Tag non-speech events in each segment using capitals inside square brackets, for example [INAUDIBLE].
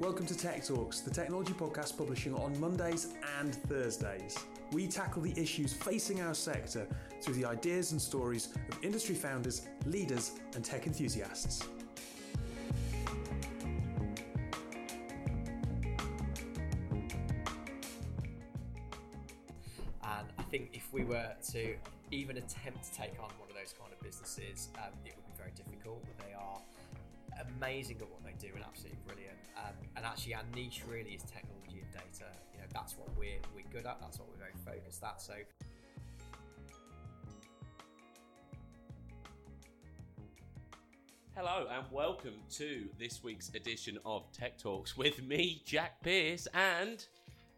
Welcome to Tech Talks, the technology podcast publishing on Mondays and Thursdays. We tackle the issues facing our sector through the ideas and stories of industry founders, leaders, and tech enthusiasts. And I think if we were to even attempt to take on one of those kind of businesses, um, it would be very difficult. They are amazing at what they do and absolutely brilliant. Um, and actually, our niche really is technology and data. You know, that's what we're we're good at. That's what we're very focused at. So. Hello and welcome to this week's edition of Tech Talks with me, Jack Pierce, and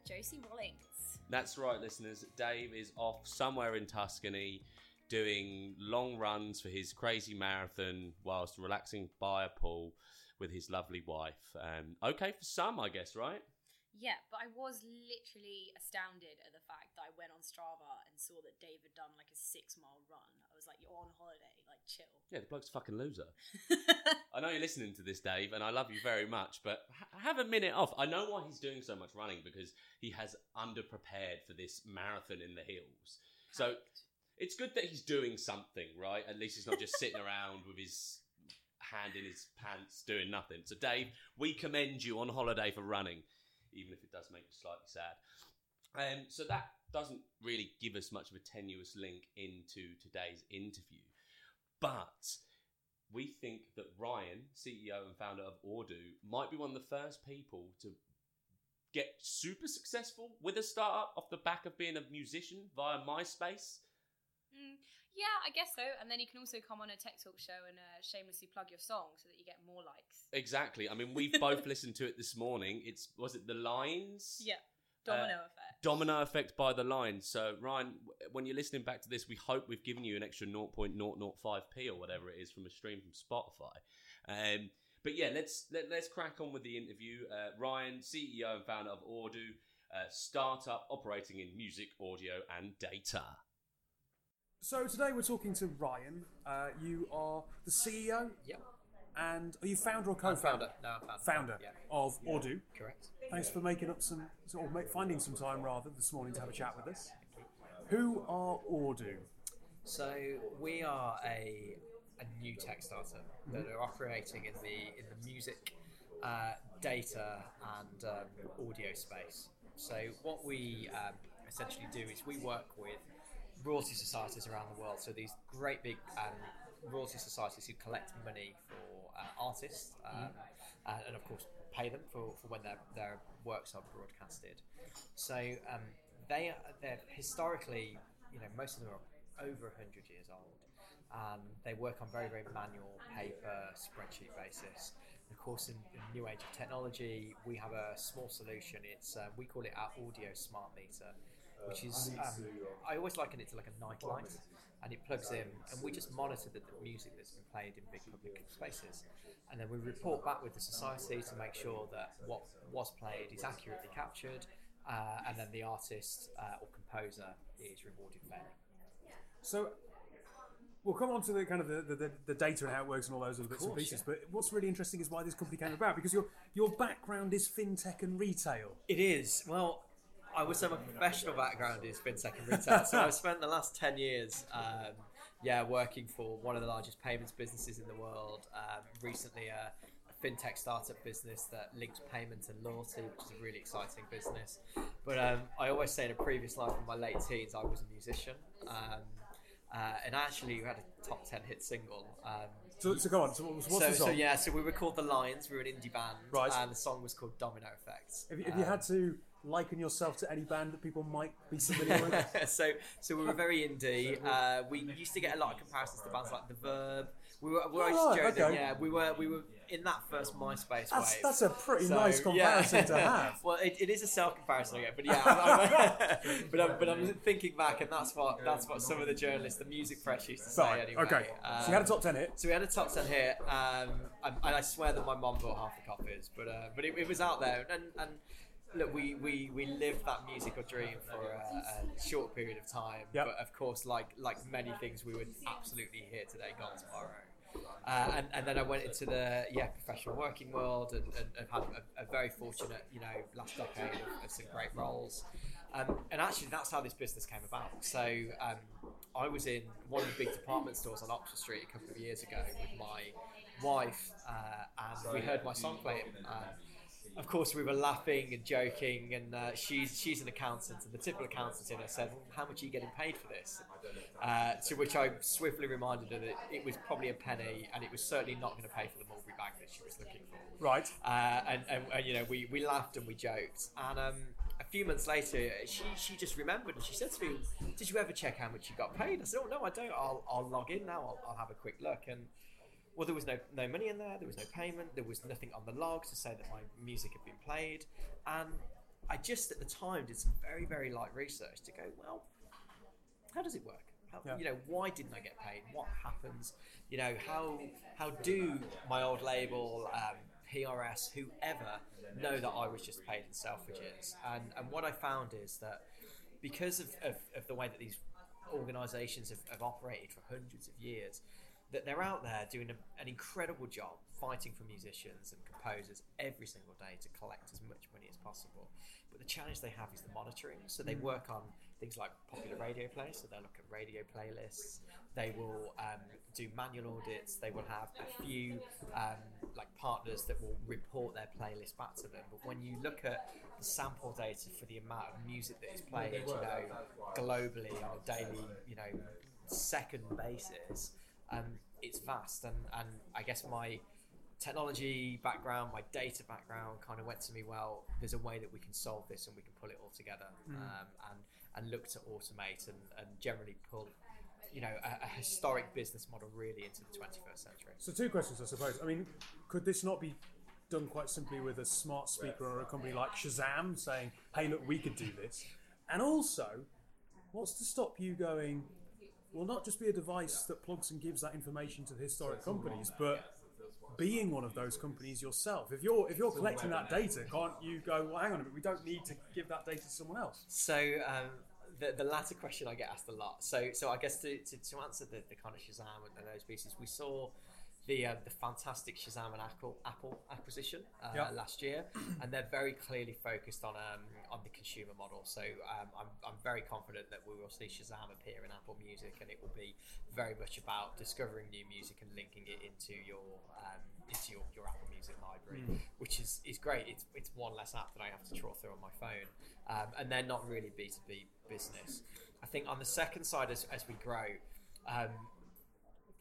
Josie Wallings. that's right, listeners. Dave is off somewhere in Tuscany doing long runs for his crazy marathon whilst relaxing by a pool with his lovely wife. Um, okay for some, I guess, right? Yeah, but I was literally astounded at the fact that I went on Strava and saw that Dave had done like a six mile run. I was like, you're on holiday, like chill. Yeah, the bloke's a fucking loser. [LAUGHS] I know you're listening to this, Dave, and I love you very much, but ha- have a minute off. I know why he's doing so much running because he has underprepared for this marathon in the hills. So it's good that he's doing something, right? At least he's not just sitting around with his hand in his pants doing nothing. So, Dave, we commend you on holiday for running, even if it does make you slightly sad. Um, so that doesn't really give us much of a tenuous link into today's interview, but we think that Ryan, CEO and founder of Audoo, might be one of the first people to get super successful with a startup off the back of being a musician via MySpace. Mm, yeah, I guess so. And then you can also come on a tech talk show and uh, shamelessly plug your song so that you get more likes. Exactly. I mean, we've both [LAUGHS] listened to it this morning. It's was it the lines? Yeah, domino effect. Domino effect by the lines. So Ryan, when you're listening back to this, we hope we've given you an extra 0.005p or whatever it is from a stream from Spotify. Um, but yeah, let's let, let's crack on with the interview. Uh, Ryan, CEO and founder of Audoo, uh, startup operating in music, audio, and data. So today we're talking to Ryan. Uh, you are the CEO Yep. and are you founder or I'm co-founder? founder. No, I'm founder. Founder Yeah. of Audoo. Correct. Thanks for making up some, or make, finding some time rather this morning to have a chat with us. Who are Audoo? So we are a, a new tech startup that are operating in the in the music, uh, data, and um, audio space. So what we um, essentially do is we work with royalty societies around the world. So these great big um, royalty societies who collect money for uh, artists um, uh, and of course pay them for, for when their, their works are broadcasted. So um, they are they're historically, you know, most of them are over 100 years old. Um, they work on very, very manual paper spreadsheet basis. And of course, in, in the new age of technology, we have a small solution. It's uh, we call it our audio smart meter, which is um, I always liken it to like a nightlight, and it plugs in, and we just monitor the, the music that's been played in big public spaces, and then we report back with the society to make sure that what was played is accurately captured, uh, and then the artist uh, or composer is rewarded fairly. So we'll come on to the kind of the, the, the data and how it works and all those other bits and pieces. yeah. But what's really interesting is why this company came about because your your background is fintech and retail. It is. Well, I would say my professional background is fintech and retail. so I've [LAUGHS] spent the last 10 years, um, yeah, working for one of the largest payments businesses in the world. Um, recently, a, fintech startup business that links payment and loyalty, which is a really exciting business. But um, I always say in a previous life, in my late teens, I was a musician. Um, uh, and actually, we had a top 10 hit single. Um, So, so go on. So what's so, the song? so yeah, so we were called The Lions. We were an indie band, Right. and the song was called Domino Effects. Have you, have you Um, had to liken yourself to any band that people might be familiar with? [LAUGHS] so, so we were very indie. Uh, we used to get a lot of comparisons to bands like The Verve. We were, we were Oh, always joking, okay. yeah, we were, we were in that first MySpace That's, wave. that's a pretty So, nice comparison yeah. to have. [LAUGHS] well, it, it is a self comparison again, but yeah, I'm, I'm, [LAUGHS] but I'm, but I'm thinking back, and that's what that's what some of the journalists, the music press, used to say Right, anyway. okay. Um, so you had a top 10 hit. so we had a top ten hit, um, and, and I swear that my mom bought half the copies, but uh, but it, it was out there, and, and look, we, we, we lived that musical dream for a, a short period of time, Yep. but of course, like like many things, we were absolutely here today, gone tomorrow. Uh, and, and then I went into the yeah professional working world and, and, and had a, a, very fortunate you know last decade of, of some great roles. Um, and actually, that's how this business came about. So um, I was in one of the big department stores on Oxford Street a couple of years ago with my wife, uh, and we heard my song playing. Uh, of course, we were laughing and joking, and uh, she's she's an accountant, and the typical accountant in her said, well, "How much are you getting paid for this?" Uh, to which I swiftly reminded her that it was probably a penny, and it was certainly not going to pay for the Mulberry bag that she was looking for. Right. Uh, and, and, and, you know, we, we laughed and we joked, and um, a few months later, she she just remembered, and she said to me, "Did you ever check how much you got paid?" I said, "Oh no, I don't. I'll, I'll log in now. I'll, I'll have a quick look." And well, there was no no money in there. There was no payment. There was nothing on the log to say that my music had been played. And I just at the time did some very very light research to go, well, how does it work? How, yeah. You know, why didn't I get paid? What happens? You know, how how do my old label, um, PRS, whoever, know that I was just paid in Selfridges? And and what I found is that because of, of, of the way that these organisations have, have operated for hundreds of years, that they're out there doing a, an incredible job fighting for musicians and composers every single day to collect as much money as possible. But the challenge they have is the monitoring. So they mm. work on things like popular radio plays. So they'll look at radio playlists. They will um, do manual audits. They will have a few um, like partners that will report their playlist back to them. But when you look at the sample data for the amount of music that is played, you know, globally on a daily, you know, second basis um, it's vast. And, and I guess my technology background, my data background kind of went to me, well, there's a way that we can solve this and we can pull it all together mm. um, and, and look to automate and, and generally pull you know a, a, historic business model really into the 21st century. So two questions, I suppose. I mean, could this not be done quite simply with a smart speaker or a company like Shazam saying, "Hey, look, we could do this," and also, what's to stop you going? Will not just be a device that plugs and gives that information to the historic companies, but being one of those companies yourself. If you're if you're collecting that data, can't you go? Well, hang on a minute, we don't need to give that data to someone else. So. Um, the, the latter question I get asked a lot. So, so I guess to, to, to answer the, the kind of Shazam and those pieces, we saw the uh, the fantastic Shazam and Apple Apple acquisition uh, yep. last year, [CLEARS THROAT] and they're very clearly focused on um, on the consumer model. So um, I'm, I'm very confident that we will see Shazam appear in Apple Music, and it will be very much about discovering new music and linking it into your um, into your, your Apple Music library, mm. which is, is great. It's it's one less app that I have to trawl through on my phone, um, and they're not really B two B business. I think on the second side, as, as we grow, um,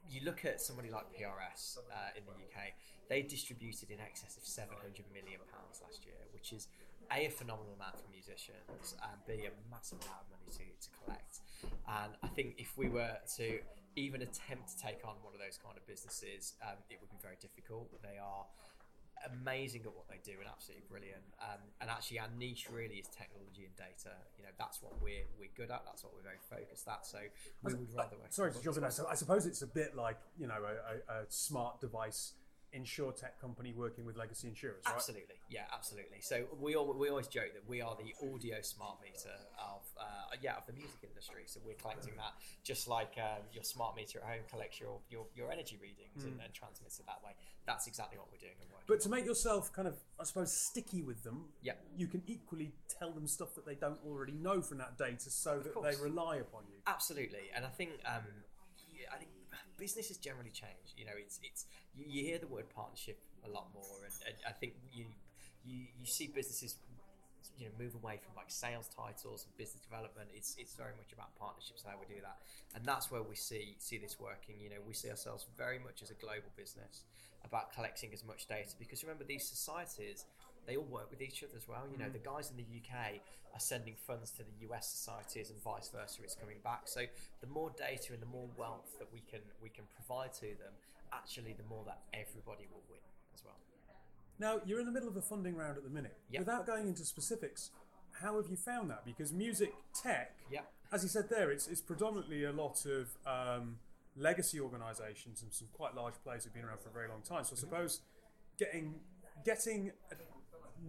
you look at somebody like PRS uh, in the UK, they distributed in excess of 700 million pounds last year, which is a, a phenomenal amount for musicians and b a massive amount of money to, to collect. And I think if we were to even attempt to take on one of those kind of businesses, um, it would be very difficult. They are amazing at what they do and absolutely brilliant. Um, and actually, our niche really is technology and data. You know, that's what we're we're good at. That's what we're very focused at. So we would rather. Sorry to jump in. I suppose it's a bit like you know a, a, a smart device insurtech company working with legacy insurers, right? Absolutely, yeah, absolutely. So we all, we always joke that we are the audio smart meter of uh, yeah of the music industry. So we're collecting that just like um, your smart meter at home collects your your, your energy readings mm. and, and, transmits it that way. That's exactly what we're doing. but to make yourself kind of I suppose sticky with them, yeah, you can equally tell them stuff that they don't already know from that data, so that they rely upon you. Absolutely, and I think um, I think businesses generally change. You know, it's it's you, you hear the word partnership a lot more, and, and, I think you you you see businesses you know move away from like sales titles and business development. It's it's very much about partnerships and how we do that, and that's where we see see this working. You know, we see ourselves very much as a global business about collecting as much data because remember these societies they all work with each other as well. You know, mm. the guys in the UK are sending funds to the US societies and vice versa. It's coming back. So the more data and the more wealth that we can we can provide to them, actually, the more that everybody will win as well. Now, you're in the middle of a funding round at the minute. Yep. Without going into specifics, how have you found that? Because music tech, yep. as you said there, it's, it's predominantly a lot of um, legacy organisations and some quite large players who've been around for a very long time. So I mm-hmm. suppose getting getting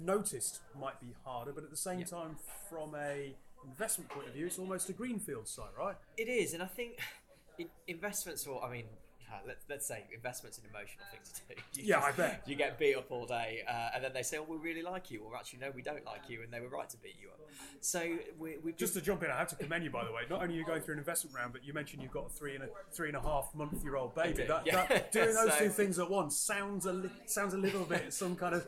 noticed might be harder, but at the same time, from a investment point of view, it's almost a greenfield site, right? It is, and I think investments. Or I mean, let's, let's say investment's an emotional thing to do. [LAUGHS] You Yeah, just- I bet. You get beat up all day, uh, and then they say, "Oh, we really like you," or actually, no, we don't like you, and they were right to beat you up. So we, we've Just to jump in, I have to commend you, by the way. Not only are you going through an investment round, but you mentioned you've got a three and a three and a half month year old baby. do, That, yeah. that, doing [LAUGHS] those So- two things at once sounds a li- sounds a little bit [LAUGHS] some kind of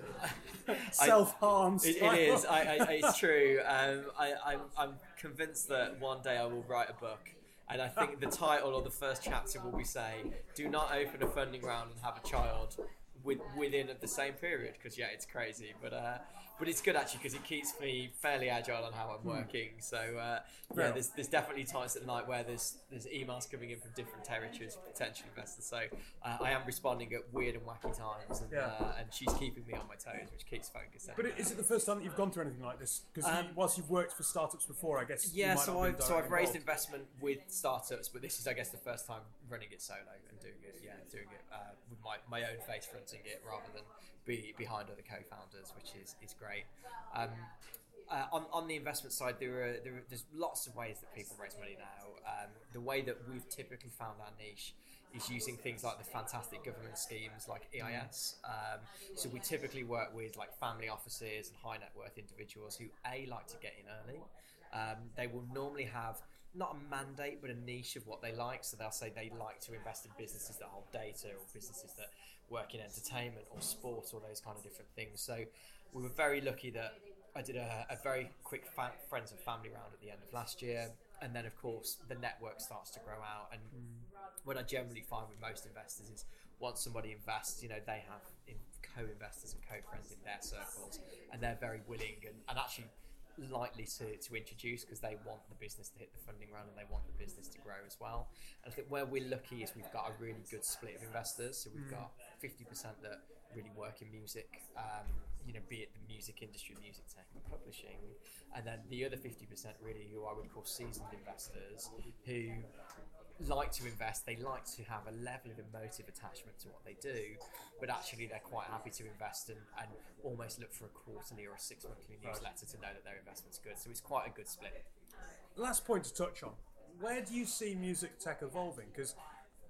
self harm. It, it is. I, I, it's true. Um, I, I'm, I'm convinced that one day I will write a book, and I think the title or the first chapter will be saying, "Do not open a funding round and have a child." With, within the same period, because yeah, it's crazy, but uh, but it's good actually because it keeps me fairly agile on how I'm working. So uh, Hmm. Yeah, there's, there's definitely times at the night where there's there's emails coming in from different territories, potential investors. So uh, I am responding at weird and wacky times, and, Yeah. uh, and she's keeping me on my toes, which keeps focus. But is it the first time that you've gone through anything like this? Because Um, whilst you've worked for startups before, I guess. Yeah, so I've so I've raised involved. investment with startups, but this is I guess the first time running it solo and doing it. Yeah, doing it uh, my, my own face fronting it rather than be behind other co-founders, which is is great. Um, uh, on, on the investment side, there are, there are there's lots of ways that people raise money now. Um, the way that we've typically found our niche is using things like the fantastic government schemes like EIS. Um, so we typically work with like family offices and high net worth individuals who a like to get in early. Um, they will normally have not a mandate but a niche of what they like. So they'll say they like to invest in businesses that hold data or businesses that work in entertainment or sport or those kind of different things. So we were very lucky that I did a, a very quick fa- friends and family round at the end of last year, and then of course the network starts to grow out. And mm. what I generally find with most investors is once somebody invests, you know, they have in co-investors and co-friends in their circles, and they're very willing and, and actually likely to, to introduce because they want the business to hit the funding round and they want the business to grow as well. And I think where we're lucky is we've got a really good split of investors. So we've got 50% that really work in music, um, you know, be it the music industry, music tech and publishing, and then the other 50% really who I would call seasoned investors who like to invest, they like to have a level of emotive attachment to what they do, but actually they're quite happy to invest and, and almost look for a quarterly or a six monthly newsletter to know that their investment's good. So it's quite a good split. Last point to touch on. Where do you see music tech evolving? Because,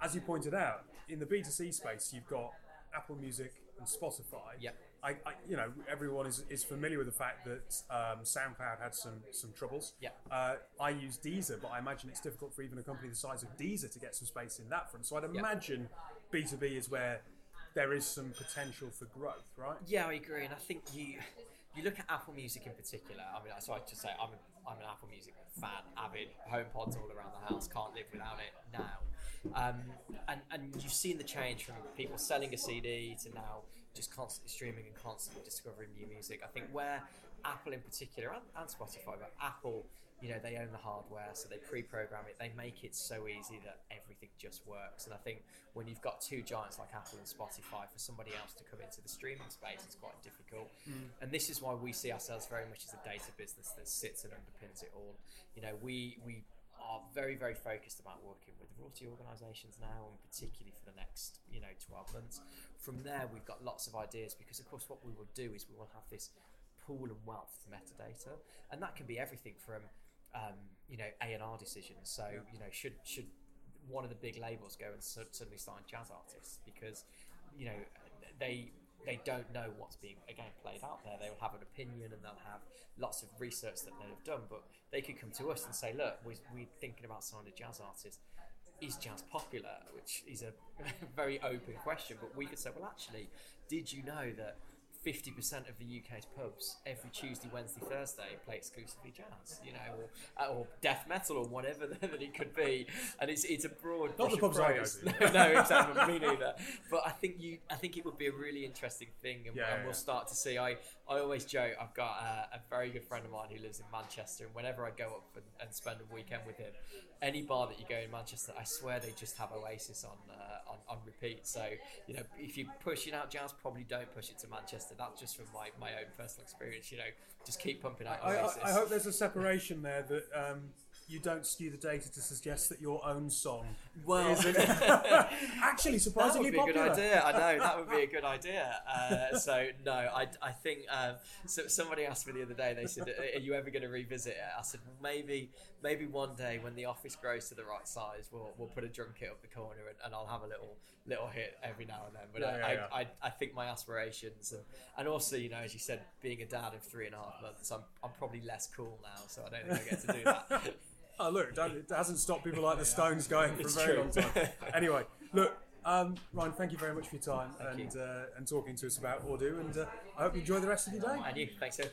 as you pointed out, in the B2C space, you've got Apple Music and Spotify. Yep. I, I, you know, everyone is, is familiar with the fact that um, SoundCloud had some some troubles. Yep. Uh, I use Deezer, but I imagine it's difficult for even a company the size of Deezer to get some space in that front. So I'd imagine B2B is where there is some potential for growth, right? Yeah, I agree, and I think you you look at Apple Music in particular. I mean, so I just say I'm a, I'm an Apple Music fan, avid HomePods all around the house. Can't live without it now. Um, and and you've seen the change from people selling a CD to now just constantly streaming and constantly discovering new music. I think where Apple in particular and, and Spotify, but Apple, you know, they own the hardware, so they pre-program it. They make it so easy that everything just works. And I think when you've got two giants like Apple and Spotify, for somebody else to come into the streaming space, it's quite difficult. Mm. And this is why we see ourselves very much as a data business that sits and underpins it all. You know, we we are very very focused about working with royalty organisations now, and particularly for the next you know 12 months. From there, we've got lots of ideas because, of course, what we will do is we will have this pool and wealth of metadata, and that can be everything from um, you know A and R decisions. So you know, should should one of the big labels go and suddenly sign jazz artists because you know they they don't know what's being again played out there. They will have an opinion and they'll have lots of research that they've done, but they could come to us and say, "Look, we're, we're thinking about signing a jazz artist. Is jazz popular?" Which is a [LAUGHS] very open question, but we could say, "Well, actually, did you know that?" 50% of the UK's pubs every Tuesday, Wednesday, Thursday play exclusively jazz, you know, or, or death metal or whatever [LAUGHS] that it could be, and it's it's a broad. Not the pubs I go to. No, [LAUGHS] no, exactly. me neither. But I think you, I think it would be a really interesting thing, and, Yeah, and yeah, we'll start to see. I, I always joke. I've got a, a very good friend of mine who lives in Manchester, and whenever I go up and, and spend a weekend with him, any bar that you go in Manchester, I swear they just have Oasis on uh, on, on repeat. So you know, if you're pushing out jazz, probably don't push it to Manchester. That's just from my, my own personal experience. You know, just keep pumping out I, I, I hope there's a separation there that um, you don't skew the data to suggest that your own song Well, [LAUGHS] [LAUGHS] actually that surprisingly would be popular. a good idea. I know that would be a good idea. Uh, so no, I, I think um, so. Somebody asked me the other day. They said, "Are you ever going to revisit it?" I said, well, "Maybe, maybe one day when the office grows to the right size, we'll we'll put a drum kit up the corner and, and I'll have a little little hit every now and then." But Yeah, I, yeah, I, I, I think my aspirations and, and also you know as you said, being a dad of three and a half months, I'm I'm probably less cool now, so I don't think I get to do that. [LAUGHS] Oh, look, don't- it hasn't stopped people like the [LAUGHS] Stones going for It's a very true. long time. [LAUGHS] Anyway, look, um, Ryan, thank you very much for your time Thank and uh, and talking to us about Audoo, and uh, I hope you enjoy the rest of your day. and you, thanks. Ed.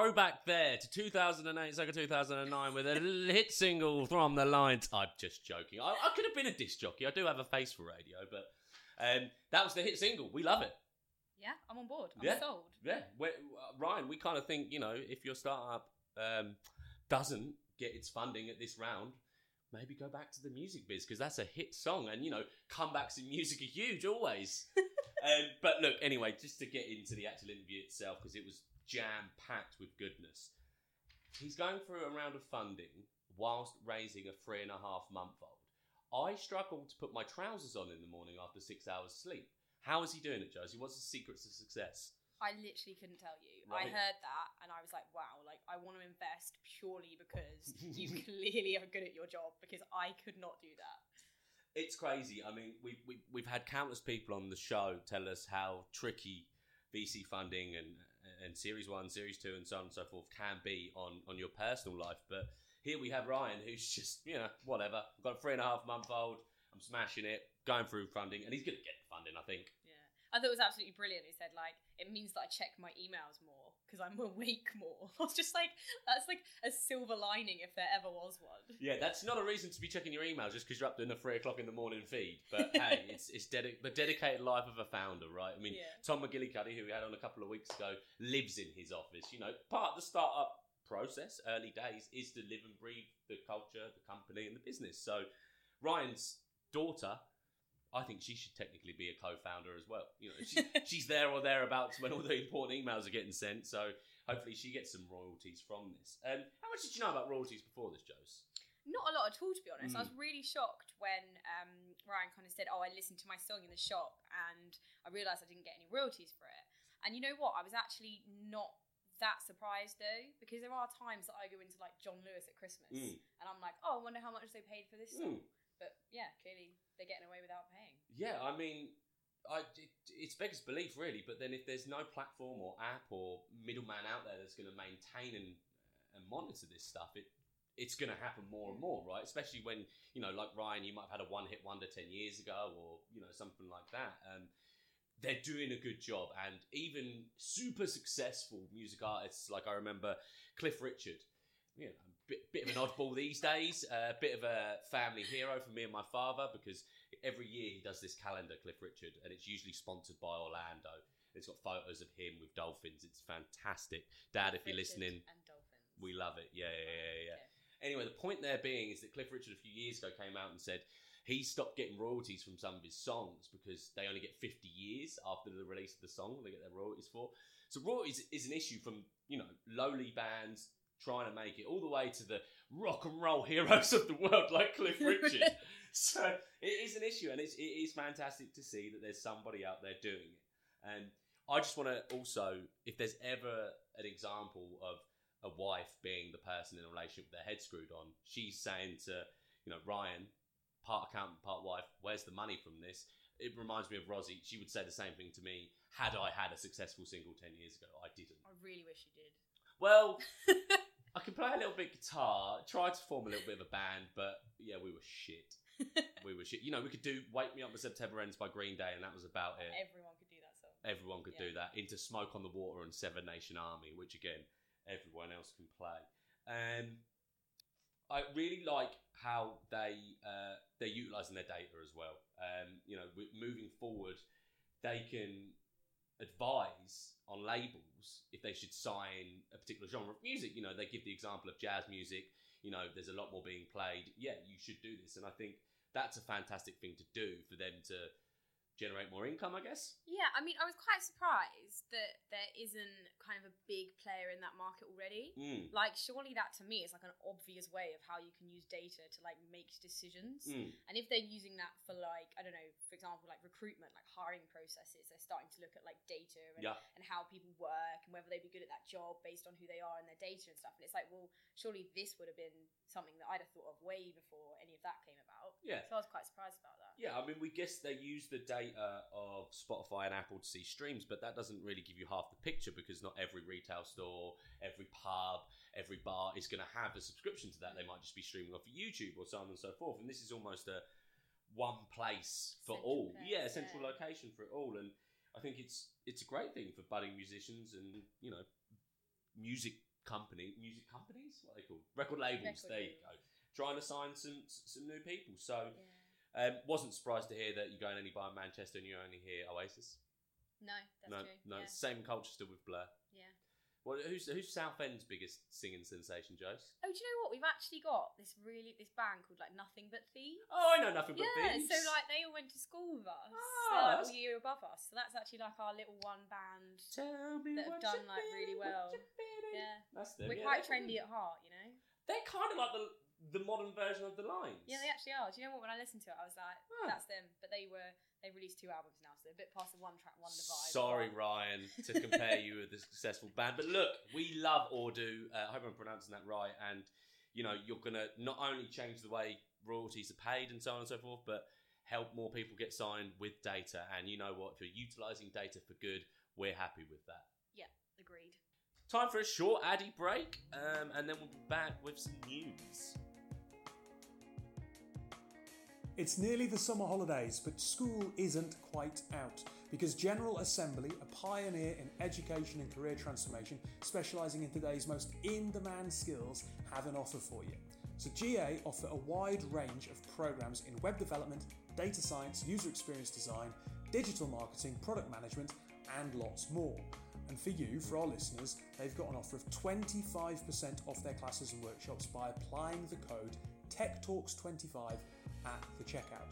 Throwback there to 2008, circa 2009, with a little [LAUGHS] hit single from the lines. I'm just joking. I, I could have been a disc jockey. I do have a face for radio, but um, that was the hit single. We love it. Yeah, I'm on board. I'm Yeah. sold. Yeah, uh, Ryan, we kind of think you know if your startup um, doesn't get its funding at this round, maybe go back to the music biz because that's a hit song, and you know comebacks in music are huge always. [LAUGHS] um, but look, anyway, just to get into the actual interview itself because it was jam packed with goodness. He's going through a round of funding whilst raising a three and a half month old. I struggle to put my trousers on in the morning after six hours sleep. How is he doing it, Josie? What's his secrets to success? I literally couldn't tell you. I heard that and I was like, wow, like I want to invest purely because you [LAUGHS] clearly are good at your job because I could not do that. It's crazy. I mean, we've, we've, we've had countless people on the show tell us how tricky VC funding and, and Series 1, Series 2, and so on and so forth can be on, on your personal life. But here we have Ryan, who's just, you know, whatever. I've got a three and a half month old. I'm smashing it, going through funding, and he's going to get funding, I think. Yeah. I thought it was absolutely brilliant. He said like it means that I check my emails more because I'm [LAUGHS] awake more. I was just like, that's like a silver lining if there ever was one. Yeah, that's not a reason to be checking your email just because you're up doing a three o'clock in the morning feed. But [LAUGHS] hey, it's it's dedi- the dedicated life of a founder, right? I mean, Yeah. Tom McGillicuddy, who we had on a couple of weeks ago, lives in his office. You know, part of the startup process, early days, is to live and breathe the culture, the company, and the business. So, Ryan's daughter. I think she should technically be a co-founder as well. You know, she, [LAUGHS] she's there or thereabouts when all the important emails are getting sent. So hopefully she gets some royalties from this. Um, how much did you know about royalties before this, Jose? Not a lot at all, to be honest. I was Mm. really shocked when um, Ryan kind of said, "Oh, I listened to my song in the shop, and I realised I didn't get any royalties for it." And you know what? I was actually not that surprised though, because there are times that I go into like John Lewis at Christmas, Mm. and I'm like, "Oh, I wonder how much they paid for this song." Mm. But yeah, clearly they're getting away without paying. Yeah, I mean, I, it, it's beggars belief, really. But then if there's no platform or app or middleman out there that's going to maintain and and monitor this stuff, it it's going to happen more and more, right? Especially when you know, like Ryan, you might have had a one hit wonder ten years ago, or you know, something like that. Um, they're doing a good job, and even super successful music artists, like I remember Cliff Richard. You know, bit, bit of an oddball these days, a bit of a family hero for me and my father because every year he does this calendar, Cliff Richard, and it's usually sponsored by Orlando. It's got photos of him with dolphins. It's fantastic. Dad, if you're listening, we love it. Yeah, yeah, yeah, yeah. Okay. Anyway, the point there being is that Cliff Richard a few years ago came out and said he stopped getting royalties from some of his songs because they only get 50 years after the release of the song they get their royalties for. So royalties is an issue from, you know, lowly bands trying to make it all the way to the rock and roll heroes of the world [LAUGHS] like Cliff Richard. [LAUGHS] so it is an issue and it's, it is fantastic to see that there's somebody out there doing it. And I just want to also, if there's ever an example of a wife being the person in a relationship with their head screwed on, she's saying to, you know, Ryan, part accountant, part wife, where's the money from this? It reminds me of Rosie. She would say the same thing to me had I had a successful single 10 years ago. I didn't. I really wish you did. Well, [LAUGHS] I can play a little bit guitar, tried to form a little bit of a band, but yeah, we were shit. [LAUGHS] we were shit. You know, we could do Wake Me Up When September Ends by Green Day, and that was about it. Everyone could do that song. Everyone could do that. Into Smoke on the Water and Seven Nation Army, which again, everyone else can play. And I really like how they uh, they're utilizing their data as well. Um, you know, moving forward, they can advise on labels if they should sign a particular genre of music. You know, they give the example of jazz music. You know, there's a lot more being played. Yeah, you should do this, and I think that's a fantastic thing to do for them to generate more income, I guess. Yeah, I mean, I was quite surprised that there isn't kind of a big player in that market already. Mm. Like, surely that to me is like an obvious way of how you can use data to like make decisions. Mm. And if they're using that for like, I don't know, for example, like recruitment, like hiring processes, they're starting to look at like data and, Yeah. and how people work and whether they'd be good at that job based on who they are and their data and stuff. And it's like, well, surely this would have been something that I'd have thought of way before any of that came about. Yeah. So I was quite surprised about that. Yeah, I mean, we guess they use the data of Spotify and Apple to see streams, but that doesn't really give you half the picture because not every retail store, every pub, every bar is going to have a subscription to that. They might just be streaming off of YouTube or so on and so forth. And this is almost a one place for Central all. place, yeah, a central yeah. location for it all. And I think it's it's a great thing for budding musicians and you know music company music companies what are they called record labels. Record there you go. Trying to sign some some new people. So. Yeah. Um, wasn't surprised to hear that you're going only by Manchester and you only hear Oasis. No, that's no, true. no, Yeah. same culture still with Blur. yeah. Well, who's who's Southend's biggest singing sensation, Jose? Oh, do you know what? We've actually got this really this band called like Nothing But Thieves. Oh, I know nothing but yeah, thieves. so like they all went to school with us. Ah, They're like all year above us. So that's actually like our little one band. That have done, like, really well. what you're feeling. Yeah. that's them. We're yeah, quite trendy at heart, you know. They're kind of like the the modern version of the Lines. Yeah, they actually are. Do you know what? When I listened to it, I was like, Ah. "That's them." But they were they released two albums now, so they're a bit past the one track wonder vibe. Sorry, Ryan, to compare you with a successful band. But look, we love Audoo. Uh, I hope I'm pronouncing that right. And, you know, you're going to not only change the way royalties are paid and so on and so forth, but help more people get signed with data. And you know what? If you're utilising data for good, we're happy with that. Yeah, agreed. Time for a short Addy break, um, and then we'll be back with some news. It's nearly the summer holidays, but school isn't quite out because General Assembly, a pioneer in education and career transformation, specialising in today's most in demand skills, have an offer for you. So, GA offer a wide range of programs in web development, data science, user experience design, digital marketing, product management, and lots more. And for you, for our listeners, they've got an offer of 25% off their classes and workshops by applying the code TechTalks25 at the checkout.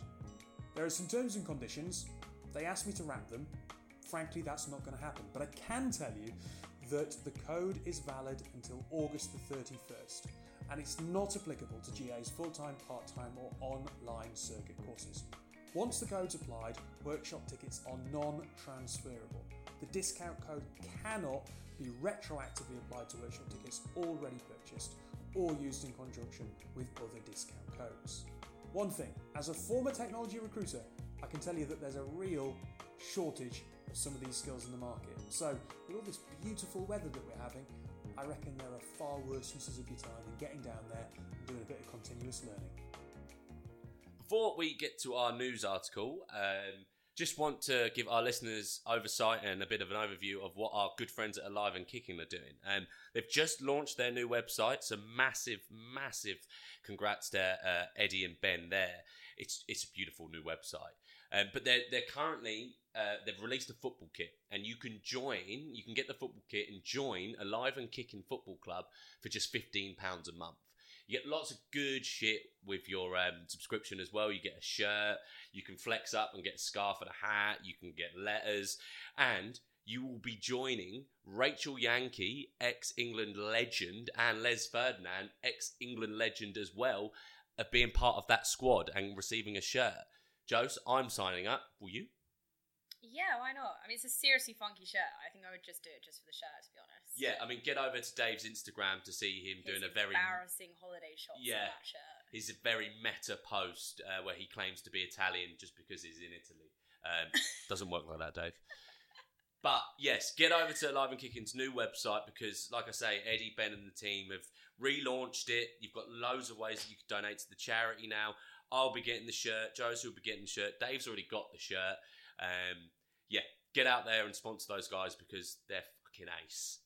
There are some terms and conditions. They asked me to wrap them. Frankly, that's not going to happen. But I can tell you that the code is valid until August the 31st, and it's not applicable to GA's full time, part time, or online circuit courses. Once the code's applied, workshop tickets are non transferable. The discount code cannot be retroactively applied to workshop tickets already purchased or used in conjunction with other discount codes. One thing, as a former technology recruiter, I can tell you that there's a real shortage of some of these skills in the market. So, with all this beautiful weather that we're having, I reckon there are far worse uses of your time than getting down there and doing a bit of continuous learning. Before we get to our news article, um, just want to give our listeners oversight and a bit of an overview of what our good friends at Alive and Kicking are doing. Um, they've just launched their new website, so massive, massive congrats to uh, Eddie and Ben there. It's it's a beautiful new website, um, but they're they're currently uh, they've released a football kit, and you can join. You can get the football kit and join Alive and Kicking Football Club for just fifteen pounds a month. You get lots of good shit with your um, subscription as well. You get a shirt, you can flex up and get a scarf and a hat, you can get letters, and you will be joining Rachel Yankey, ex England legend, and Les Ferdinand, ex England legend as well, of being part of that squad and receiving a shirt. Jose, I'm signing up. Will you? Yeah, why not? I mean, it's a seriously funky shirt. I think I would just do it just for the shirt, to be honest. Yeah, I mean, get over to Dave's Instagram to see him His doing a very embarrassing holiday shots Yeah. that shirt. He's a very meta post uh, where he claims to be Italian just because he's in Italy. Um, [LAUGHS] doesn't work like that, Dave. But yes, get over to Live and Kicking's new website because, like I say, Eddie, Ben, and the team have relaunched it. You've got loads of ways that you can donate to the charity now. I'll be getting the shirt. Josie will be getting the shirt. Dave's already got the shirt. Um, yeah, get out there and sponsor those guys because they're fucking ace.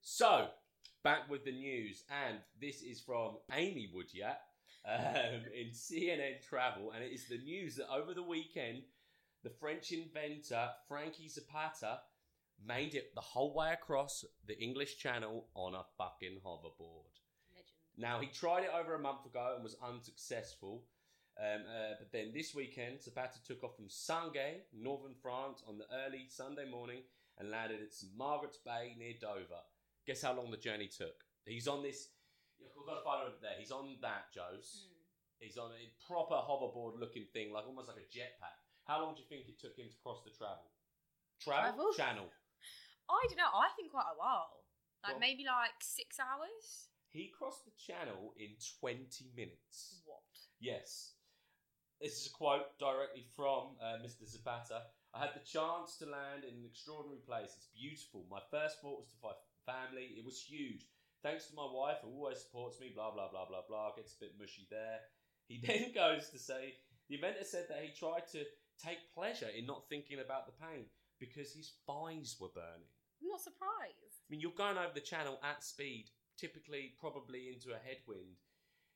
So, back with the news, and this is from Amy Woodyatt um, [LAUGHS] in CNN Travel, and it is the news that over the weekend the French inventor Frankie Zapata made it the whole way across the English Channel on a fucking hoverboard. Legend. Now, he tried it over a month ago and was unsuccessful. Um, uh, but then this weekend, Zapata took off from Sangatte, northern France, on the early Sunday morning and landed at St Margaret's Bay near Dover. Guess how long the journey took? He's on this. We've got to find him there. He's on that, Jose. Mm. He's on a proper hoverboard looking thing, like almost like a jetpack. How long do you think it took him to cross the travel? Travel? Travel? Channel. I don't know. I think quite a while. Like maybe like six hours. He crossed the channel in 20 minutes. What? Yes. This is a quote directly from uh, Mr. Zapata. I had the chance to land in an extraordinary place. It's beautiful. My first thought was to find family. It was huge. Thanks to my wife, who always supports me, blah, blah, blah, blah, blah. Gets a bit mushy there. He [LAUGHS] then goes to say the inventor said that he tried to take pleasure in not thinking about the pain because his thighs were burning. I'm not surprised. I mean, you're going over the channel at speed, typically probably into a headwind.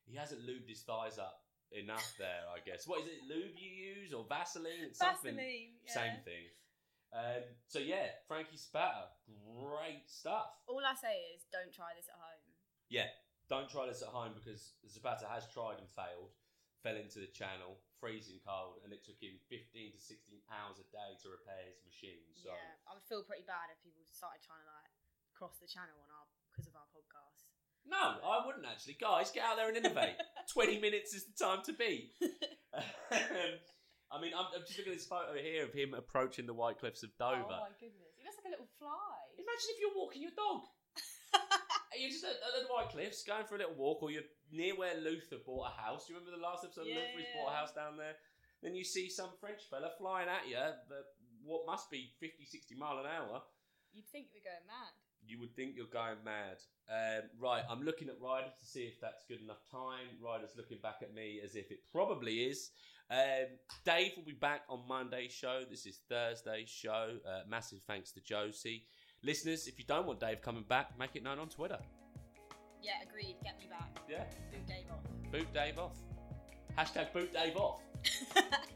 He hasn't lubed his thighs up enough there, I guess. What is it, lube you use or Vaseline? It's something. Vaseline. Yeah. Same thing. Um, so yeah, Frankie Zapata, great stuff. All I say is, don't try this at home. Yeah, don't try this at home because Zapata has tried and failed. Fell into the channel, freezing cold, and it took him 15 to 16 hours a day to repair his machine. So Yeah, I would feel pretty bad if people started trying to like cross the channel on our because of our podcast. No, I wouldn't actually. Guys, get out there and innovate. [LAUGHS] 20 minutes is the time to beat. [LAUGHS] Um, I mean, I'm, I'm just looking at this photo here of him approaching the White Cliffs of Dover. Oh my goodness, he looks like a little fly. Imagine if you're walking your dog. [LAUGHS] You're just at, at the White Cliffs, going for a little walk, or you're near where Luther bought a house. Do you remember the last episode? Yeah, Luther bought a house down there. Then you see some French fella flying at you, but what must be 50, 60 mile an hour. You'd think we're going mad. You would think you're going mad. Um, right, I'm looking at Ryder to see if that's good enough time. Ryder's looking back at me as if it probably is. Um, Dave will be back on Monday's show. This is Thursday's show. Uh, massive thanks to Josie. Listeners, if you don't want Dave coming back, make it known on Twitter. Yeah, agreed. Get me back. Yeah, Boot Dave off. boot Dave off. Hashtag boot Dave off. [LAUGHS]